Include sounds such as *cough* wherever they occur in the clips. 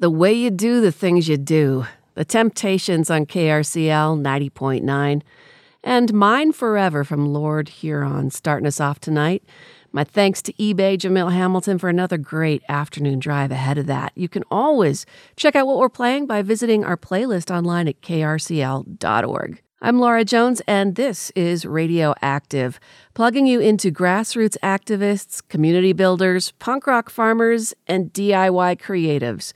The way you do the things you do. The Temptations on KRCL 90.9. And Mine Forever from Lord Huron starting us off tonight. My thanks to eBay Jamil Hamilton for another great afternoon drive ahead of that. You can always check out what we're playing by visiting our playlist online at krcl.org. I'm Laura Jones, and this is Radioactive, plugging you into grassroots activists, community builders, punk rock farmers, and DIY creatives.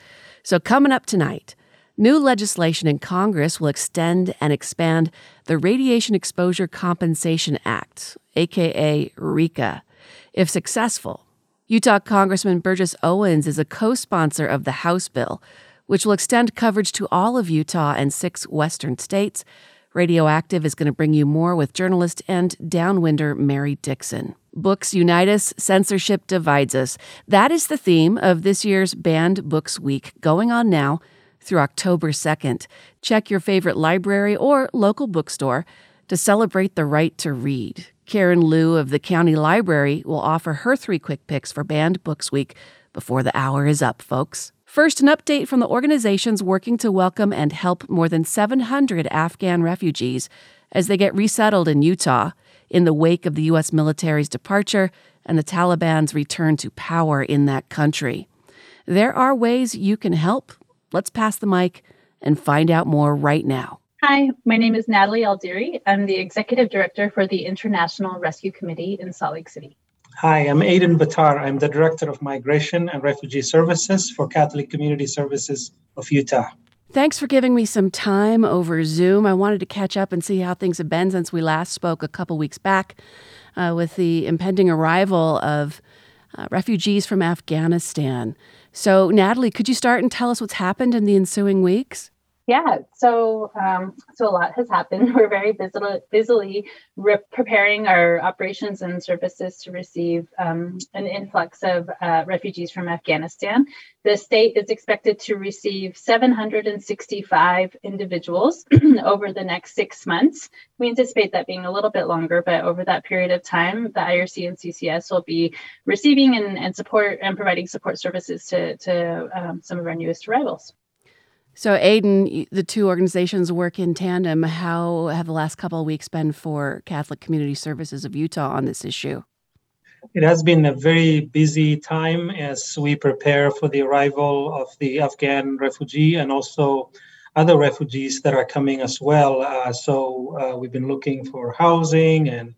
So, coming up tonight, new legislation in Congress will extend and expand the Radiation Exposure Compensation Act, aka RECA. If successful, Utah Congressman Burgess Owens is a co sponsor of the House bill, which will extend coverage to all of Utah and six western states Radioactive is going to bring you more with journalist and downwinder Mary Dixon. Books unite us, censorship divides us. That is the theme of this year's Banned Books Week, going on now through October 2nd. Check your favorite library or local bookstore to celebrate the right to read. Karen Liu of the County Library will offer her three quick picks for Banned Books Week before the hour is up, folks. First, an update from the organizations working to welcome and help more than 700 Afghan refugees as they get resettled in Utah in the wake of the U.S. military's departure and the Taliban's return to power in that country. There are ways you can help. Let's pass the mic and find out more right now. Hi, my name is Natalie El-Deiry. I'm the Executive Director for the International Rescue Committee in Salt Lake City. Hi, I'm Aden Batar. I'm the Director of Migration and Refugee Services for Catholic Community Services of Utah. Thanks for giving me some time over Zoom. I wanted to catch up and see how things have been since we last spoke a couple weeks back uh, with the impending arrival of uh, refugees from Afghanistan. So, Natalie, could you start and tell us what's happened in the ensuing weeks? Yeah, so um, so a lot has happened. *laughs* We're very busily, busily re- preparing our operations and services to receive um, an influx of uh, refugees from Afghanistan. The state is expected to receive 765 individuals *clears throat* over the next six months. We anticipate that being a little bit longer, but over that period of time, the IRC and CCS will be receiving and, and support and providing support services to, to um, some of our newest arrivals. So, Aden, the two organizations work in tandem. How have the last couple of weeks been for Catholic Community Services of Utah on this issue? It has been a very busy time as we prepare for the arrival of the Afghan refugee and also other refugees that are coming as well. Uh, so, uh, we've been looking for housing and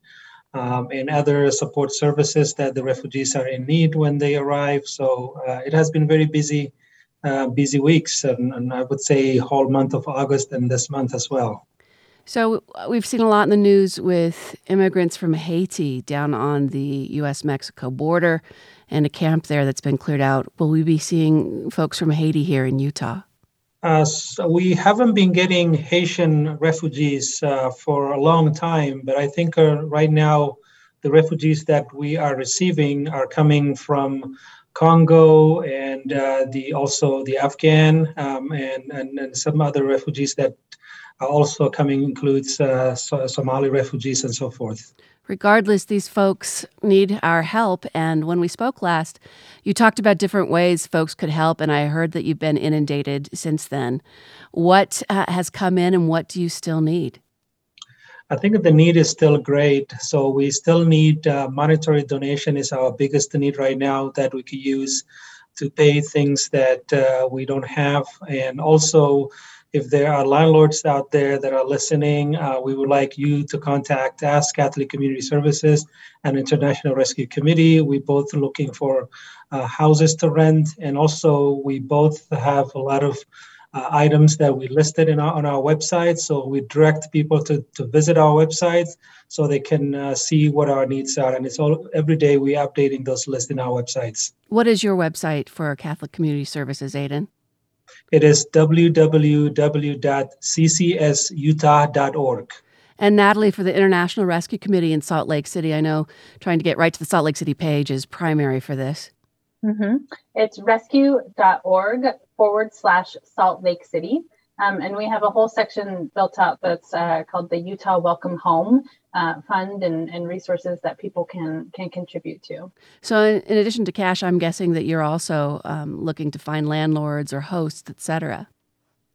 um, and other support services that the refugees are in need when they arrive. So, uh, it has been very busy uh, busy weeks, and, and, I would say whole month of August and this month as well. So we've seen a lot in the news with immigrants from Haiti down on the U.S. Mexico border, and a camp there that's been cleared out. Will we be seeing folks from Haiti here in Utah? Uh, so we haven't been getting Haitian refugees uh, for a long time, but I think uh, right now the refugees that we are receiving are coming from Congo and uh, the also the Afghan um, and, and, and some other refugees that are also coming includes uh, so Somali refugees and so forth. Regardless, these folks need our help. And when we spoke last, you talked about different ways folks could help, and I heard that you've been inundated since then. What uh, has come in, and what do you still need? I think the need is still great. So we still need uh, monetary donation is our biggest need right now that we could use to pay things that uh, we don't have. And also, if there are landlords out there that are listening, uh, we would like you to contact us, Catholic Community Services and International Rescue Committee. We both looking for uh, houses to rent, and also we both have a lot of uh, items that we listed in our, on our website. So we direct people to, to visit our website so they can uh, see what our needs are. And it's all every day we updating those lists in our websites. What is your website for Catholic Community Services, Aden? It is www.ccsutah.org. And Natalie, for the International Rescue Committee in Salt Lake City, I know trying to get right to the Salt Lake City page is primary for this. Mm-hmm. It's rescue.org forward slash Salt Lake City. Um, and we have a whole section built up that's uh, called the Utah Welcome Home uh, Fund and, and resources that people can can contribute to. So, in, in addition to cash, I'm guessing that you're also um, looking to find landlords or hosts, et cetera.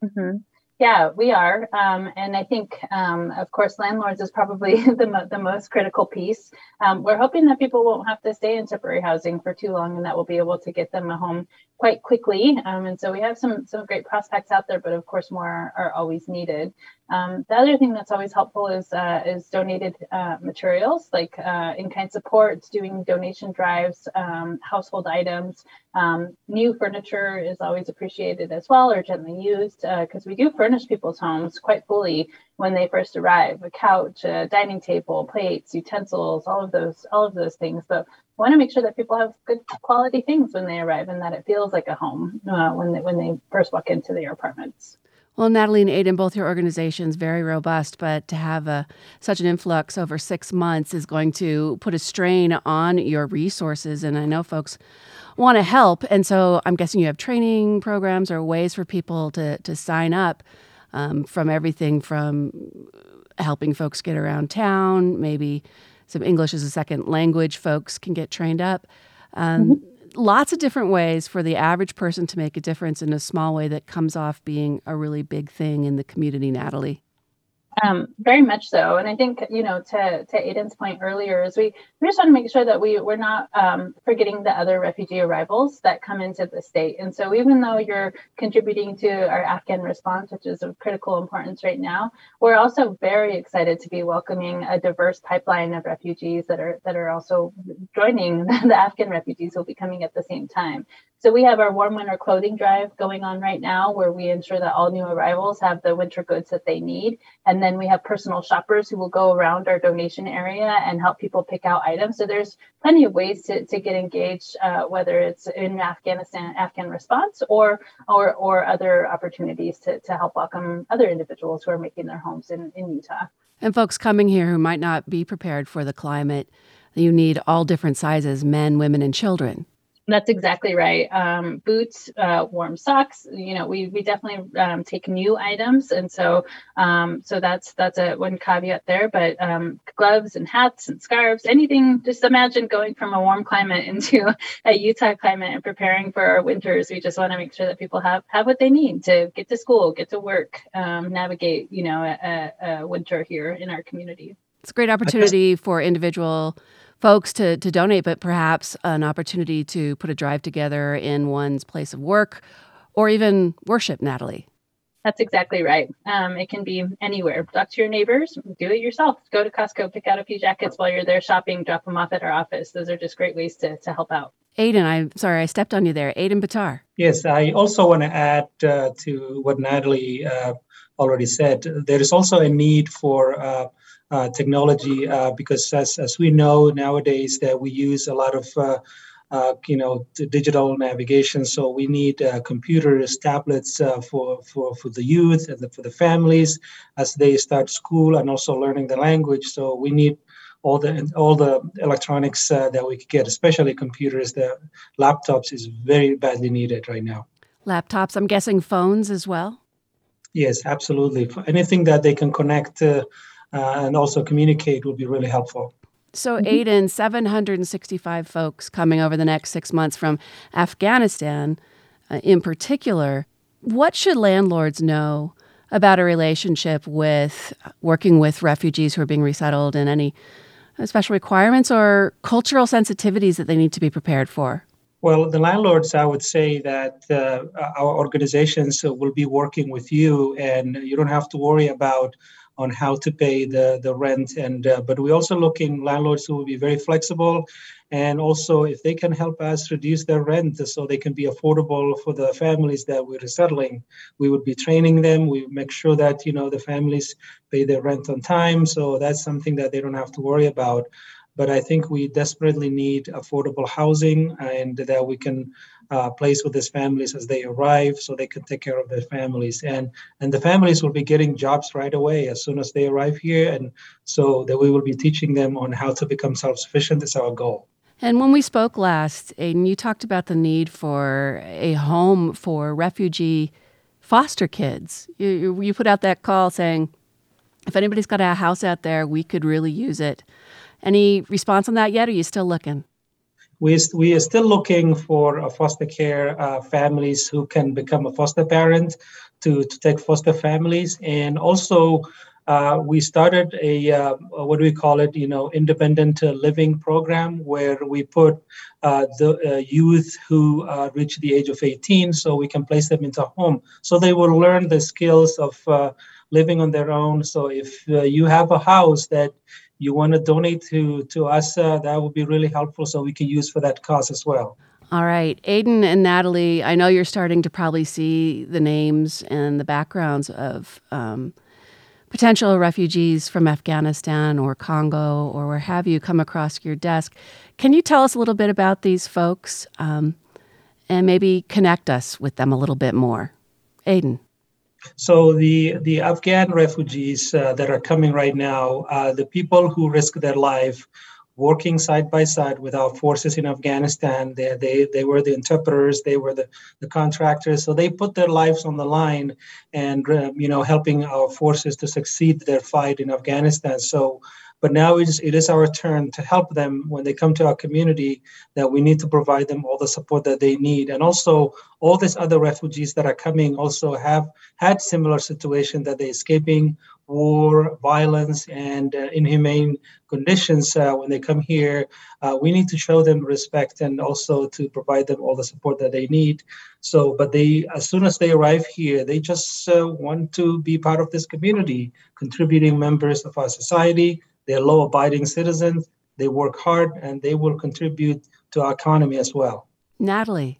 Mm-hmm. Yeah, we are. Um, and I think, um, of course, landlords is probably *laughs* the, mo- the most critical piece. Um, we're hoping that people won't have to stay in temporary housing for too long and that we'll be able to get them a home quite quickly. Um, and so we have some, some great prospects out there, but of course, more are, are always needed. Um, the other thing that's always helpful is, uh, is donated uh, materials like uh, in kind support, doing donation drives, um, household items. new furniture is always appreciated as well or gently used because we do furniture furnish people's homes quite fully when they first arrive a couch a dining table plates utensils all of those all of those things. But want to make sure that people have good quality things when they arrive and that it feels like a home uh, when they when they first walk into their apartments well, Natalie and Aden, both your organizations, very robust, but to have a, such an influx over six months is going to put a strain on your resources. And I know folks want to help. And so I'm guessing you have training programs or ways for people to, to sign up um, from everything from helping folks get around town, maybe some English as a second language folks can get trained up. Um, mm-hmm. Lots of different ways for the average person to make a difference in a small way that comes off being a really big thing in the community, Natalie. Um, very much so, and I think you know to to Aden's point earlier is we we just want to make sure that we we're not um, forgetting the other refugee arrivals that come into the state. And so even though you're contributing to our Afghan response, which is of critical importance right now, we're also very excited to be welcoming a diverse pipeline of refugees that are that are also joining *laughs* the Afghan refugees who will be coming at the same time. So we have our warm winter clothing drive going on right now, where we ensure that all new arrivals have the winter goods that they need. And then we have personal shoppers who will go around our donation area and help people pick out items. So there's plenty of ways to, to get engaged, uh, whether it's in Afghanistan, Afghan response, or or or other opportunities to, to help welcome other individuals who are making their homes in, in Utah. And folks coming here who might not be prepared for the climate, you need all different sizes men, women, and children. That's exactly right. Um, boots, uh, warm socks. You know, we we definitely um, take new items, and so um, so that's that's a one caveat there. But um, gloves and hats and scarves, anything. Just imagine going from a warm climate *laughs* into a Utah climate and preparing for our winters. We just want to make sure that people have have what they need to get to school, get to work, um, navigate. You know, a, a winter here in our community. It's a great opportunity for individual folks to, to donate, but perhaps an opportunity to put a drive together in one's place of work or even worship, Natalie. That's exactly right. Um, it can be anywhere. Talk to your neighbors, do it yourself. Go to Costco, pick out a few jackets while you're there shopping, drop them off at our office. Those are just great ways to, to help out. Aden, I'm sorry, I stepped on you there. Aden Batar. Yes, I also want to add uh, to what Natalie uh, already said. There is also a need for uh, uh, technology uh, because as, as we know nowadays that we use a lot of uh, uh you know digital navigation. So we need uh, computers tablets uh, for, for for the youth and the, for the families as they start school and also learning the language. So we need all the all the electronics that we could get especially computers. The laptops is very badly needed right now. Laptops i'm guessing phones as well? Yes absolutely. Anything that they can connect uh, and also communicate would be really helpful. So. Aden, 765 folks coming over the next six months from Afghanistan uh, in particular. What should landlords know about a relationship with working with refugees who are being resettled and any special requirements or cultural sensitivities that they need to be prepared for? Well, the landlords, I would say that uh, our organizations will be working with you, and you don't have to worry about on how to pay the, the rent. And uh, but we're also looking landlords who will be very flexible, and also if they can help us reduce their rent so they can be affordable for the families that we're resettling, we would be training them. We make sure that you know the families pay their rent on time, so that's something that they don't have to worry about but I think we desperately need affordable housing and that we can uh, place with these families as they arrive so they can take care of their families and and the families will be getting jobs right away as soon as they arrive here and so that we will be teaching them on how to become self-sufficient is our goal and when we spoke last, and you talked about the need for a home for refugee foster kids. You, you put out that call saying, if anybody's got a house out there, we could really use it. Any response on that yet? Are you still looking? We, we are still looking for foster care uh, families who can become a foster parent to, to take foster families. And also, uh, we started a uh, what do we call it? You know, independent uh, living program where we put uh, the uh, youth who reach the age of 18, so we can place them into a home, so they will learn the skills of living on their own. So if you have a house that you want to donate to to us, that would be really helpful, so we can use for that cause as well. All right. Aden and Natalie, I know you're starting to probably see the names and the backgrounds of um, potential refugees from Afghanistan or Congo or where have you come across your desk. Can you tell us a little bit about these folks um, and maybe connect us with them a little bit more? Aden. So the the Afghan refugees uh, that are coming right now, uh, the people who risk their life working side by side with our forces in Afghanistan. They, they, they were the interpreters, they were the, the contractors. So they put their lives on the line and, uh, you know, helping our forces to succeed their fight in Afghanistan. So but now it is, it is our turn to help them when they come to our community that we need to provide them all the support that they need. And also all these other refugees that are coming also have had similar situation that they're escaping war, violence, and uh, inhumane conditions uh, when they come here. Uh, we need to show them respect and also to provide them all the support that they need. So, but they, as soon as they arrive here, they just uh, want to be part of this community, contributing members of our society, they're law abiding citizens. They work hard and they will contribute to our economy as well. Natalie.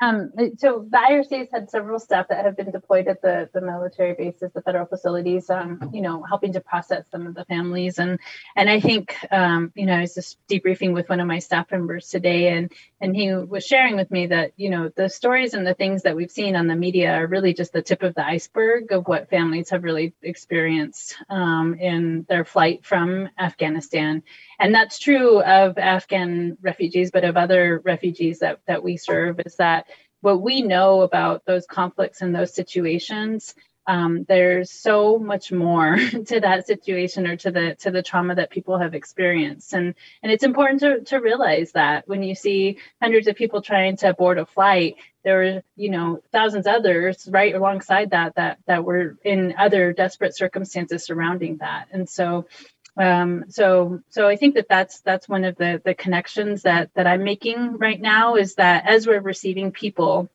Um, so the IRC has had several staff that have been deployed at the, the military bases, the federal facilities, um, you know, helping to process some of the families. And and I think, um, you know, I was just debriefing with one of my staff members today, and and he was sharing with me that, you know, the stories and the things that we've seen on the media are really just the tip of the iceberg of what families have really experienced um, in their flight from Afghanistan. And that's true of Afghan refugees, but of other refugees that, that we serve, is that what we know about those conflicts and those situations um, there's so much more *laughs* to that situation or to the to the trauma that people have experienced. And and it's important to, to realize that when you see hundreds of people trying to board a flight there were you know thousands others right alongside that that that were in other desperate circumstances surrounding that. And so um, so so I think that that's that's one of the the connections that that I'm making right now is that as we're receiving people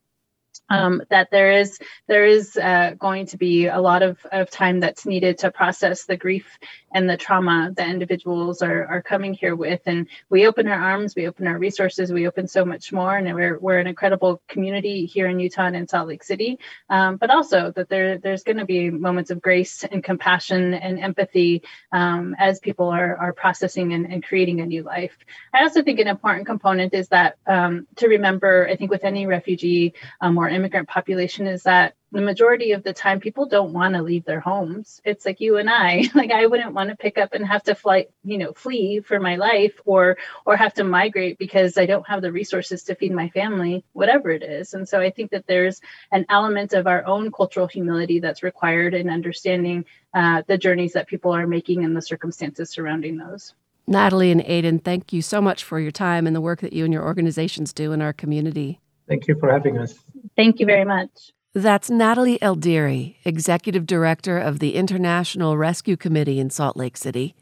um, that there is there is uh, going to be a lot of, of time that's needed to process the grief and the trauma that individuals are, are coming here with. And we open our arms we open our resources we open so much more. And we're, we're an incredible community here in utah and in salt lake city. Um, but also that there there's going to be moments of grace and compassion and empathy um, as people are, are processing and, and creating a new life. I also think an important component is that um, to remember i think with any refugee um, or immigrant population is that the majority of the time people don't want to leave their homes. It's like you and i *laughs* like i wouldn't want to pick up and have to fly you know flee for my life or or have to migrate because i don't have the resources to feed my family whatever it is. And so i think that there's an element of our own cultural humility that's required in understanding uh, the journeys that people are making and the circumstances surrounding those. Natalie and aden thank you so much for your time and the work that you and your organizations do in our community. Thank you for having us. Thank you very much that's Natalie El-Deiry, Executive Director of the International Rescue Committee in Salt Lake City,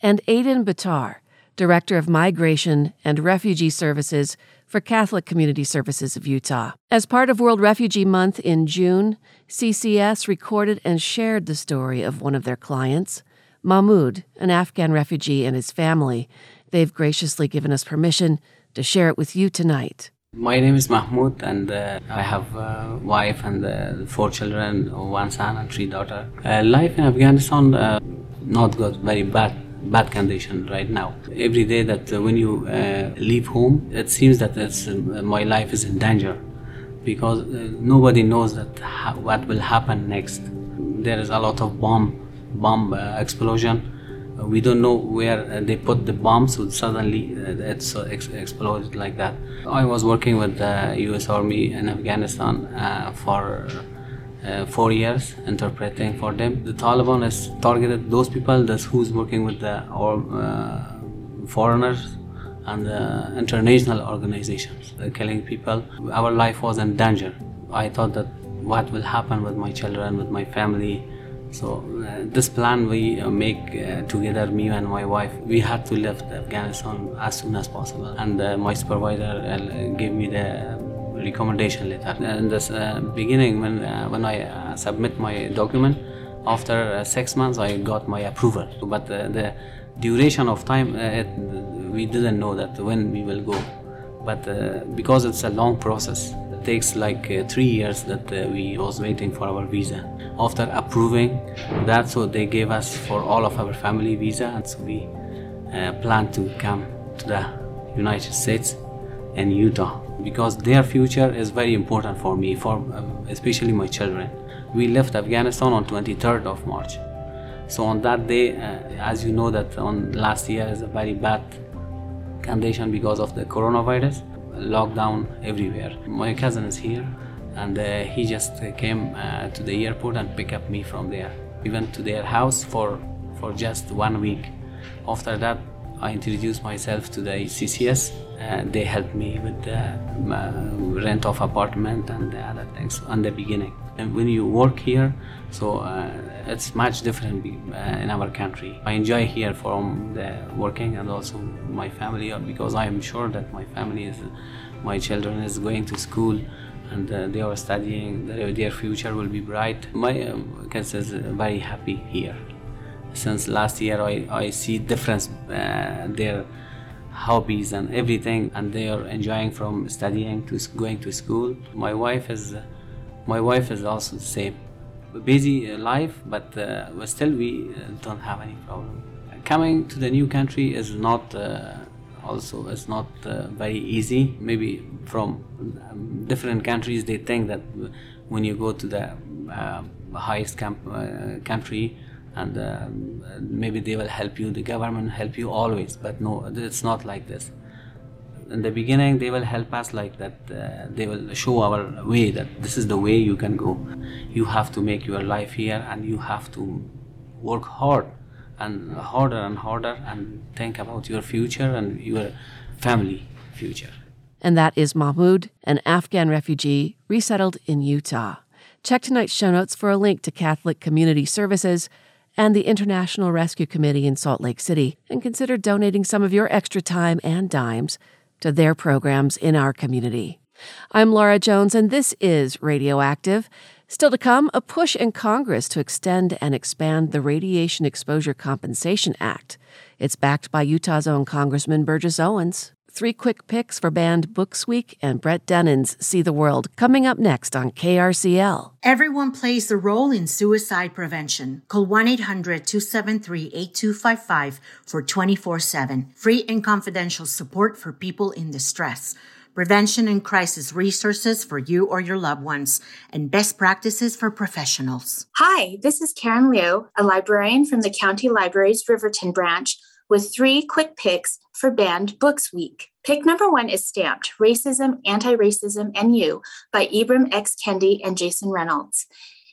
and Aden Batar, Director of Migration and Refugee Services for Catholic Community Services of Utah. As part of World Refugee Month in June, CCS recorded and shared the story of one of their clients, Mahmoud, an Afghan refugee and his family. They've graciously given us permission to share it with you tonight. My name is Mahmoud, and uh, I have a wife and uh, four children, one son and three daughters. Uh, life in Afghanistan, uh, not good, very bad, bad condition right now. Every day that uh, when you uh, leave home, it seems that it's, my life is in danger because nobody knows that ha- what will happen next. There is a lot of bomb, bomb explosion we don't know where they put the bombs so suddenly uh, it's ex- exploded like that i was working with the us army in afghanistan uh, for uh, four years interpreting for them. The Taliban has targeted those people that's who's working with the or uh, foreigners and uh, international organizations uh, killing people. Our life was in danger. I thought that what will happen with my children, with my family. So uh, this plan we uh, make uh, together, me and my wife, we had to leave Afghanistan as soon as possible. And uh, my supervisor gave me the recommendation letter. In this beginning, when when I submit my document, after six months I got my approval. But the duration of time, it, we didn't know that when we will go. But because it's a long process, takes like uh, three years that uh, we was waiting for our visa. After approving that, so they gave us for all of our family visa, and so we uh, plan to come to the United States and Utah because their future is very important for me, for um, especially my children. We left Afghanistan on 23rd of March. So on that day, uh, as you know, that on last year is a very bad condition because of the coronavirus lockdown everywhere. My cousin is here, and uh, he just came uh, to the airport and picked up me from there. We went to their house for for just one week. After that, I introduced myself to the CCS. and they helped me with the uh, rent of apartment and the other things in the beginning. And when you work here, so uh, it's much different uh, in our country. I enjoy here from the working and also my family because I am sure that my family is, my children is going to school and uh, they are studying. Their future will be bright. My um, kids is very happy here. Since last year, I, I see difference uh, their hobbies and everything, and they are enjoying from studying to going to school. My wife is my wife is also the same busy life, but, uh, still we uh, don't have any problem. Coming to the new country is not uh, also it's not uh, very easy. Maybe from um, different countries they think that when you go to the uh, highest camp, uh, country and um, maybe they will help you, the government help you always. But no, it's not like this in the beginning they will help us like that uh, they will show our way that this is the way you can go. You have to make your life here and you have to work hard and harder and harder and think about your future and your family future. And that is mahmoud an afghan refugee resettled in utah. Check tonight's show notes for a link to catholic community services and the International Rescue Committee in Salt Lake City, and consider donating some of your extra time and dimes to their programs in our community. I'm Laura Jones, and this is Radioactive. Still to come, a push in Congress to extend and expand the Radiation Exposure Compensation Act. It's backed by Utah's own Congressman Burgess Owens. Three quick picks for banned Books Week and Brett Dennen's See the World coming up next on KRCL. Everyone plays a role in suicide prevention. Call 1 800 273 8255 for 24 7. Free and confidential support for people in distress prevention and crisis resources for you or your loved ones, and best practices for professionals. Hi, this is Karen Liu, a librarian from the County Library's Riverton branch with three quick picks for Banned Books Week. Pick number one is Stamped Racism, Anti Racism, and You by Ibram X. Kendi and Jason Reynolds.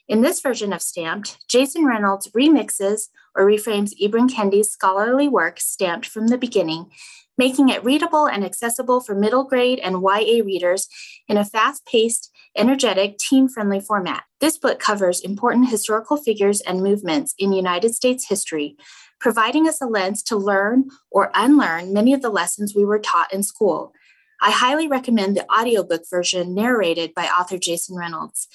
In this version of Stamped, Jason Reynolds remixes or reframes Ibram Kendi's scholarly work, Stamped from the Beginning, making it readable and accessible for middle grade and YA readers in a fast paced, energetic, teen friendly format. This book covers important historical figures and movements in United States history providing us a lens to learn or unlearn many of the lessons we were taught in school. I highly recommend the audiobook version narrated by author Jason Reynolds.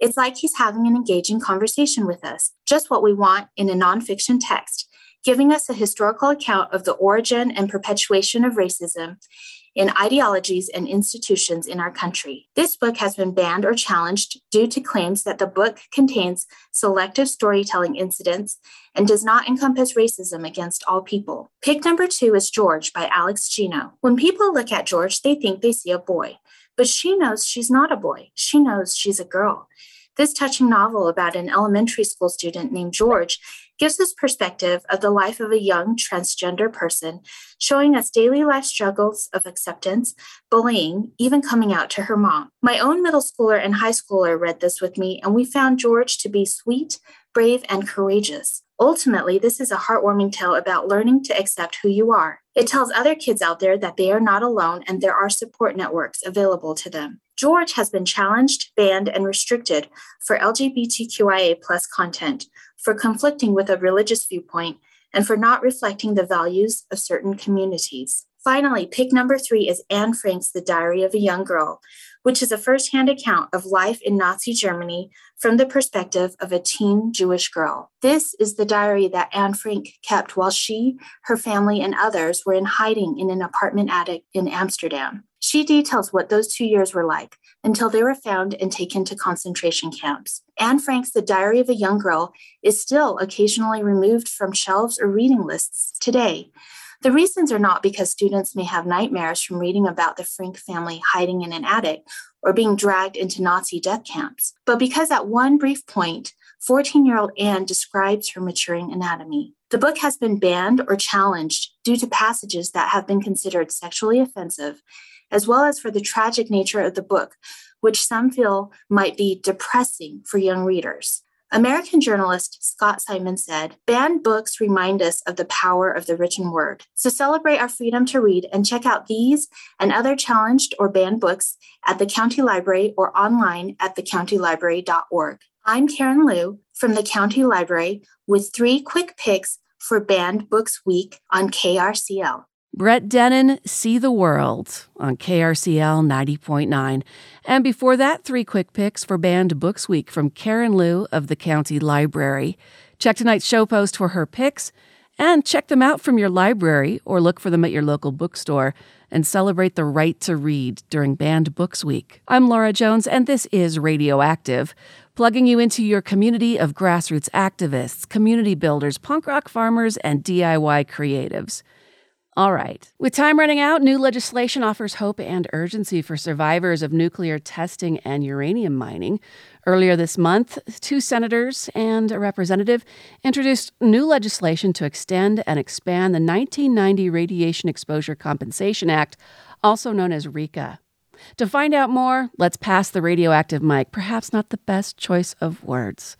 It's like he's having an engaging conversation with us, just what we want in a nonfiction text, giving us a historical account of the origin and perpetuation of racism in ideologies and institutions in our country. This book has been banned or challenged due to claims that the book contains selective storytelling incidents and does not encompass racism against all people. Pick number two is George by Alex Gino. When people look at George, they think they see a boy, but she knows she's not a boy. She knows she's a girl. This touching novel about an elementary school student named George gives us perspective of the life of a young transgender person, showing us daily life struggles of acceptance, bullying, even coming out to her mom. My own middle schooler and high schooler read this with me, and we found George to be sweet, brave, and courageous. Ultimately, this is a heartwarming tale about learning to accept who you are. It tells other kids out there that they are not alone and there are support networks available to them. George has been challenged, banned, and restricted for LGBTQIA plus content, for conflicting with a religious viewpoint, and for not reflecting the values of certain communities. Finally, pick number three is Anne Frank's The Diary of a Young Girl, which is a firsthand account of life in Nazi Germany from the perspective of a teen Jewish girl. This is the diary that Anne Frank kept while she, her family, and others were in hiding in an apartment attic in Amsterdam. She details what those two years were like until they were found and taken to concentration camps. Anne Frank's The Diary of a Young Girl is still occasionally removed from shelves or reading lists today the reasons are not because students may have nightmares from reading about the Frank family hiding in an attic or being dragged into Nazi death camps, but because at one brief point, 14 year old Anne describes her maturing anatomy. The book has been banned or challenged due to passages that have been considered sexually offensive, as well as for the tragic nature of the book, which some feel might be depressing for young readers. American journalist Scott Simon said, Banned books remind us of the power of the written word. So celebrate our freedom to read and check out these and other challenged or banned books at the County Library or online at thecountylibrary.org. I'm Karen Liu from the County Library with three quick picks for Banned Books Week on KRCL. Brett Dennen, See the World on KRCL 90.9. And before that, three quick picks for Banned Books Week from Karen Liu of the County Library. Check tonight's show post for her picks and check them out from your library or look for them at your local bookstore and celebrate the right to read during Banned Books Week. I'm Laura Jones, and this is Radioactive, plugging you into your community of grassroots activists, community builders, punk rock farmers, and DIY creatives. All right. With time running out, new legislation offers hope and urgency for survivors of nuclear testing and uranium mining. Earlier this month, two senators and a representative introduced new legislation to extend and expand the 1990 Radiation Exposure Compensation Act, also known as RECA. To find out more, let's pass the radioactive mic. Perhaps not the best choice of words.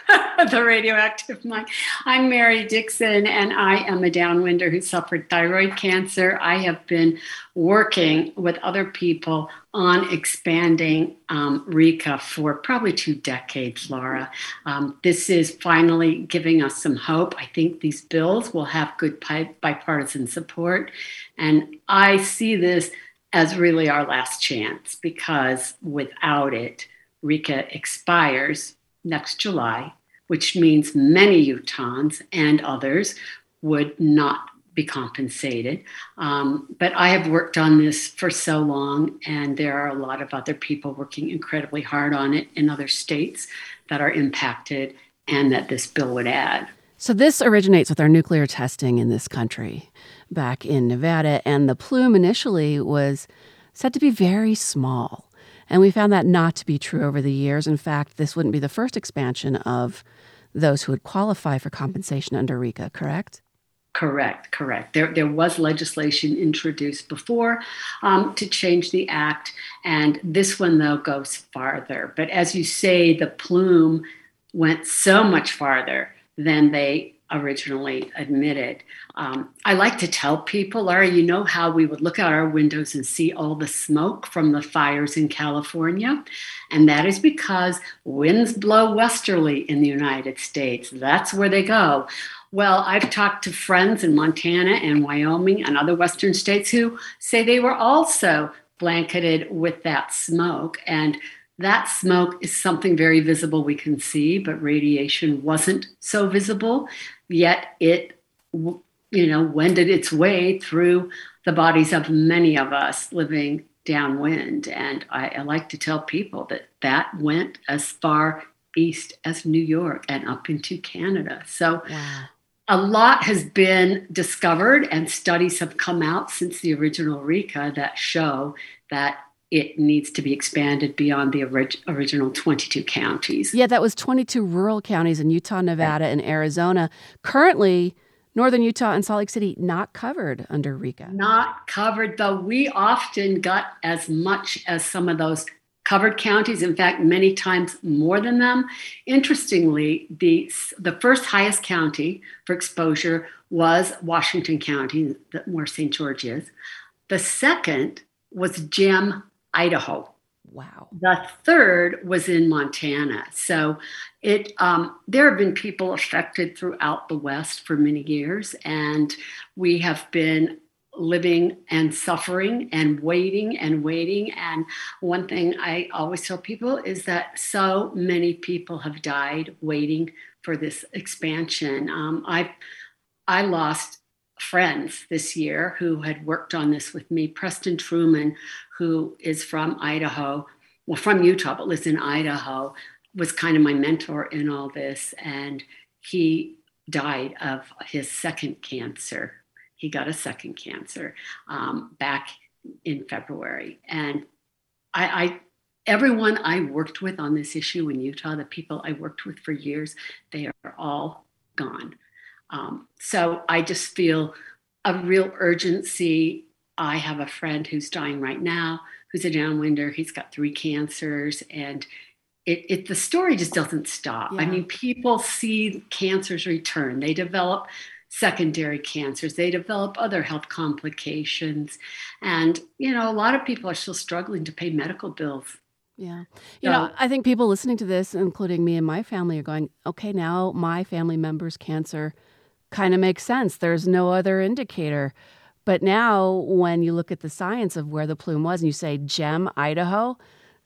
*laughs* the radioactive mind. I'm Mary Dixon, and I am a downwinder who suffered thyroid cancer. I have been working with other people on expanding um, RECA for probably two decades, Laura. Um, this is finally giving us some hope. I think these bills will have good bipartisan support, and I see this as really our last chance because without it, RECA expires next July, which means many Utahns and others would not be compensated. Um, but I have worked on this for so long, and there are a lot of other people working incredibly hard on it in other states that are impacted and that this bill would add. So, this originates with our nuclear testing in this country back in Nevada, and the plume initially was said to be very small. And we found that not to be true over the years. In fact, this wouldn't be the first expansion of those who would qualify for compensation under RECA, correct? Correct, correct. There, there was legislation introduced before um, to change the act, and this one, though, goes farther. But as you say, the plume went so much farther than they originally admitted. Um, I like to tell people, Larry, you know how we would look out our windows and see all the smoke from the fires in California? And that is because winds blow westerly in the United States. That's where they go. Well, I've talked to friends in Montana and Wyoming and other Western states who say they were also blanketed with that smoke. And that smoke is something very visible we can see, but radiation wasn't so visible yet it you know wended its way through the bodies of many of us living downwind and I, I, like to tell people that that went as far east as new york and up into canada so wow. a lot has been discovered and studies have come out since the original RECA that show that it needs to be expanded beyond the orig- original 22 counties. Yeah, that was 22 rural counties in Utah, Nevada, and Arizona. Currently, Northern Utah and Salt Lake City not covered under RECA. Not covered, though. We often got as much as some of those covered counties. In fact, many times more than them. Interestingly, the the first highest county for exposure was Washington County, where St. George is. The second was Gem, Idaho. Wow. The third was in Montana. So it um, there have been people affected throughout the West for many years, and we have been living and suffering and waiting and waiting. And one thing I always tell people is that so many people have died waiting for this expansion. Um, I I lost friends this year who had worked on this with me. Preston Truman, who is from Idaho, well, from Utah, but lives in Idaho, was kind of my mentor in all this. And he died of his second cancer. He got a second cancer um, back in February. And I, I everyone I worked with on this issue in Utah, the people I worked with for years, they are all gone. Um, so I just feel a real urgency. I have a friend who's dying right now, who's a downwinder. He's got three cancers, and it, it the story just doesn't stop. Yeah. I mean, people see cancers return. They develop secondary cancers. They develop other health complications, and you know, a lot of people are still struggling to pay medical bills. Yeah. You know, I think people listening to this, including me and my family, are going, okay, now my family member's cancer kind of makes sense. There's no other indicator. But now, when you look at the science of where the plume was and you say Gem, Idaho,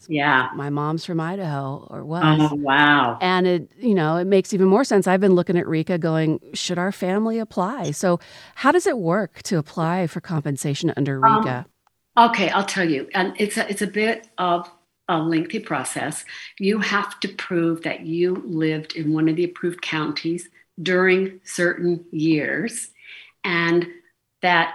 yeah, my mom's from Idaho or was. Oh, wow. And it, you know, it makes even more sense. I've been looking at RECA going, should our family apply? So, how does it work to apply for compensation under RECA? Um, okay, I'll tell you. And it's a, it's a bit of a lengthy process. You have to prove that you lived in one of the approved counties during certain years and that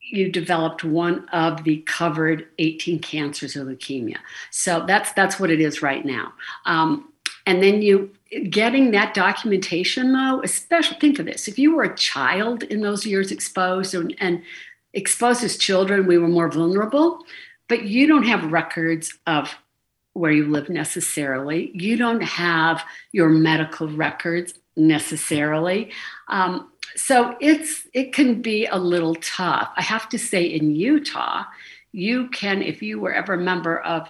you developed one of the covered 18 cancers of leukemia. So that's that's what it is right now. Um, and then you getting that documentation though especially think of this. If you were a child in those years exposed and, and exposed as children we were more vulnerable but you don't have records of where you live necessarily. You don't have your medical records necessarily. Um, so it's it can be a little tough. I have to say, in Utah, you can, if you were ever a member of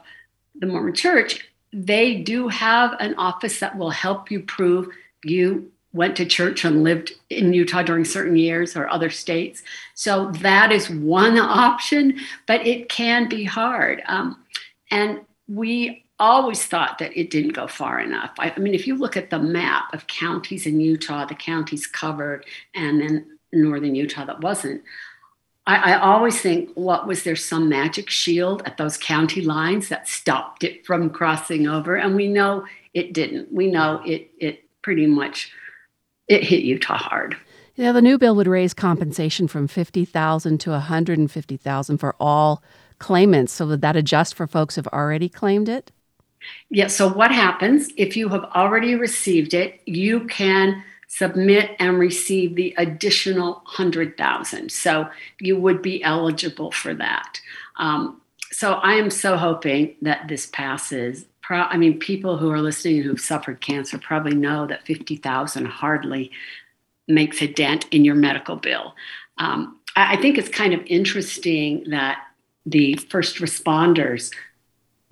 the Mormon Church, they do have an office that will help you prove you went to church and lived in Utah during certain years or other states. So that is one option, but it can be hard. Um, and we always thought that it didn't go far enough. I, I, mean, if you look at the map of counties in Utah, the counties covered, and then northern Utah that wasn't, I, I always think, what was there some magic shield at those county lines that stopped it from crossing over? And we know it didn't. We know it it pretty much it hit Utah hard. Yeah, the new bill would raise compensation from fifty thousand to one hundred and fifty thousand for all claimants. So would that adjust for folks who've already claimed it? Yeah, so what happens if you have already received it, you can submit and receive the additional 100,000. So you would be eligible for that. Um, so I am so hoping that this passes. Pro- I mean, people who are listening who've suffered cancer probably know that 50,000 hardly makes a dent in your medical bill. Um, I, I think it's kind of interesting that the first responders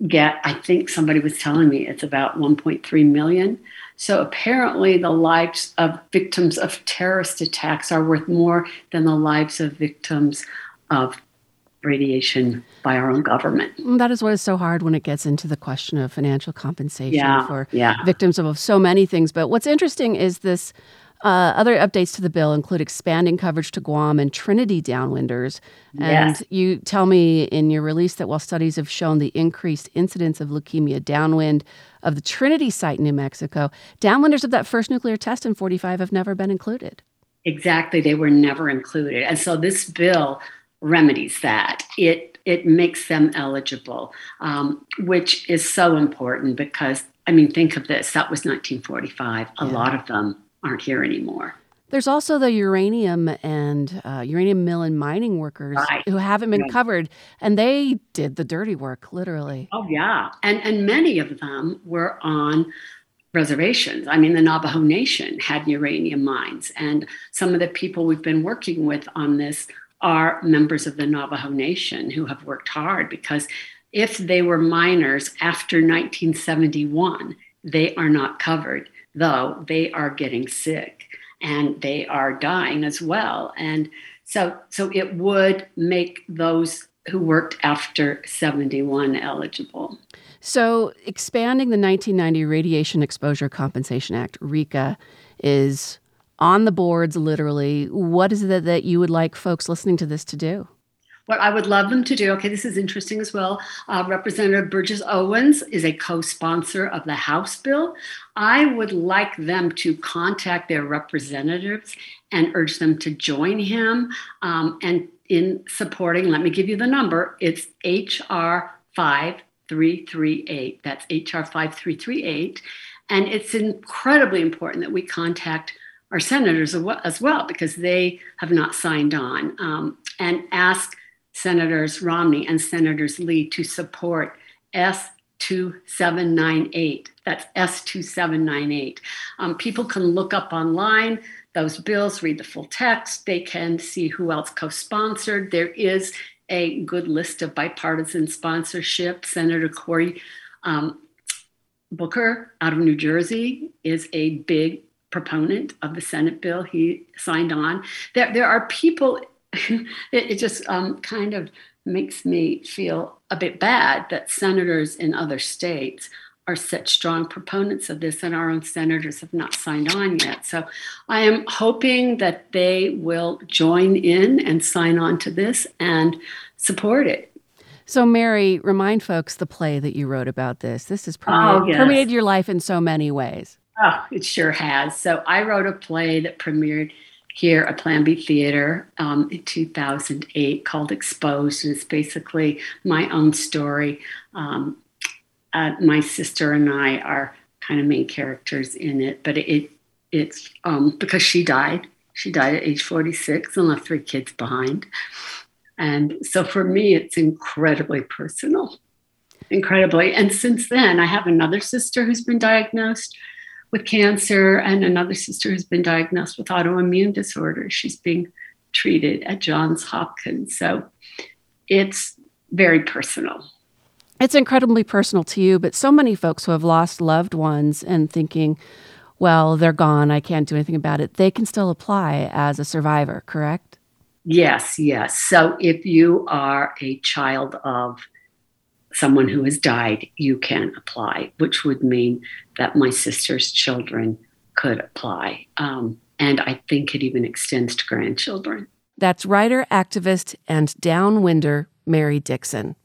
get, I think somebody was telling me it's about 1.3 million. So apparently, the lives of victims of terrorist attacks are worth more than the lives of victims of radiation by our own government. That is what is so hard when it gets into the question of financial compensation yeah, for yeah. victims of so many things. But what's interesting is this uh, other updates to the bill include expanding coverage to Guam and Trinity downwinders. And yes. you tell me in your release that while studies have shown the increased incidence of leukemia downwind of the Trinity site in New Mexico, downwinders of that first nuclear test in 45 have never been included. Exactly, they were never included. And so this bill remedies that. It it makes them eligible, um, which is so important because, I mean, think of this that was 1945. A lot of them aren't here anymore. There's also the uranium and uh, uranium mill and mining workers Right. who haven't been Right. covered, and they did the dirty work, literally. Oh yeah, and and many of them were on reservations. I mean, the Navajo Nation had uranium mines, and some of the people we've been working with on this are members of the Navajo Nation who have worked hard because if they were miners after 1971, they are not covered, though they are getting sick and they are dying as well. And so, so it would make those who worked after 71 eligible. So, expanding the 1990 Radiation Exposure Compensation Act, RECA, is on the boards literally. What is it that you would like folks listening to this to do? What I would love them to do, okay, this is interesting as well. Uh, Representative Burgess Owens is a co sponsor of the House bill. I would like them to contact their representatives and urge them to join him um, and in supporting, let me give you the number, it's HR 5338. That's HR 5338. And it's incredibly important that we contact our senators as well- because they have not signed on um, and ask Senators Romney and Senators Lee to support S2798. That's S2798. Um, people can look up online those bills, read the full text. They can see who else co sponsored. There is a good list of bipartisan sponsorship. Senator Cory um, Booker out of New Jersey is a big proponent of the Senate bill. He signed on. There, there are people, *laughs* it, it just um, kind of makes me feel a bit bad that senators in other states are such strong proponents of this, and our own senators have not signed on yet. So I am hoping that they will join in and sign on to this and support it. So, Mary, remind folks the play that you wrote about this. This has permeated, Oh, yes. permeated your life in so many ways. Oh, it sure has. So I wrote a play that premiered here at Plan B Theater um, in 2008 called Exposed. And it's basically my own story. Um, uh, my sister and I are kind of main characters in it, but it it's um, because she died. She died at age 46 and left three kids behind. And so for me, it's incredibly personal, incredibly. And since then, I have another sister who's been diagnosed with cancer and another sister who's been diagnosed with autoimmune disorder. She's being treated at Johns Hopkins. So it's very personal. It's incredibly personal to you, but so many folks who have lost loved ones and thinking, well, they're gone, I can't do anything about it, they can still apply as a survivor, correct? Yes, yes. So if you are a child of someone who has died, you can apply, which would mean that my sister's children could apply. Um, and I think it even extends to grandchildren. That's writer, activist, and downwinder Mary Dixon.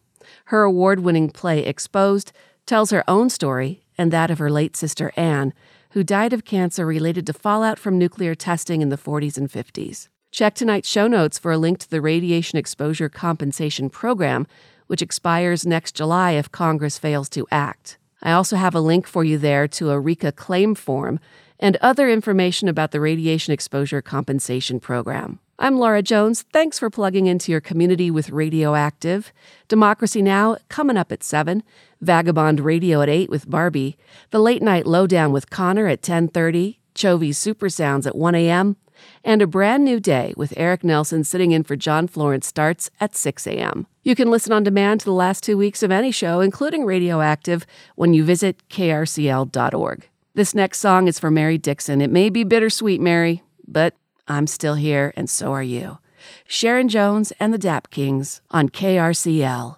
Her award winning play Exposed tells her own story and that of her late sister Anne, who died of cancer related to fallout from nuclear testing in the 40s and 50s. Check tonight's show notes for a link to the Radiation Exposure Compensation Program, which expires next July if Congress fails to act. I also have a link for you there to a RECA claim form and other information about the Radiation Exposure Compensation Program. I'm Laura Jones. Thanks for plugging into your community with Radioactive. Democracy Now! coming up at 7, Vagabond Radio at 8 with Barbie, The Late Night Lowdown with Connor at 10:30, Chovy Super Sounds at 1 a.m., and A Brand New Day with Eric Nelson sitting in for John Florence starts at 6 a.m. You can listen on demand to the last two weeks of any show, including Radioactive, when you visit krcl.org. This next song is for Mary Dixon. It may be bittersweet, Mary, but I'm still here, and so are you. Sharon Jones and the Dap Kings on KRCL.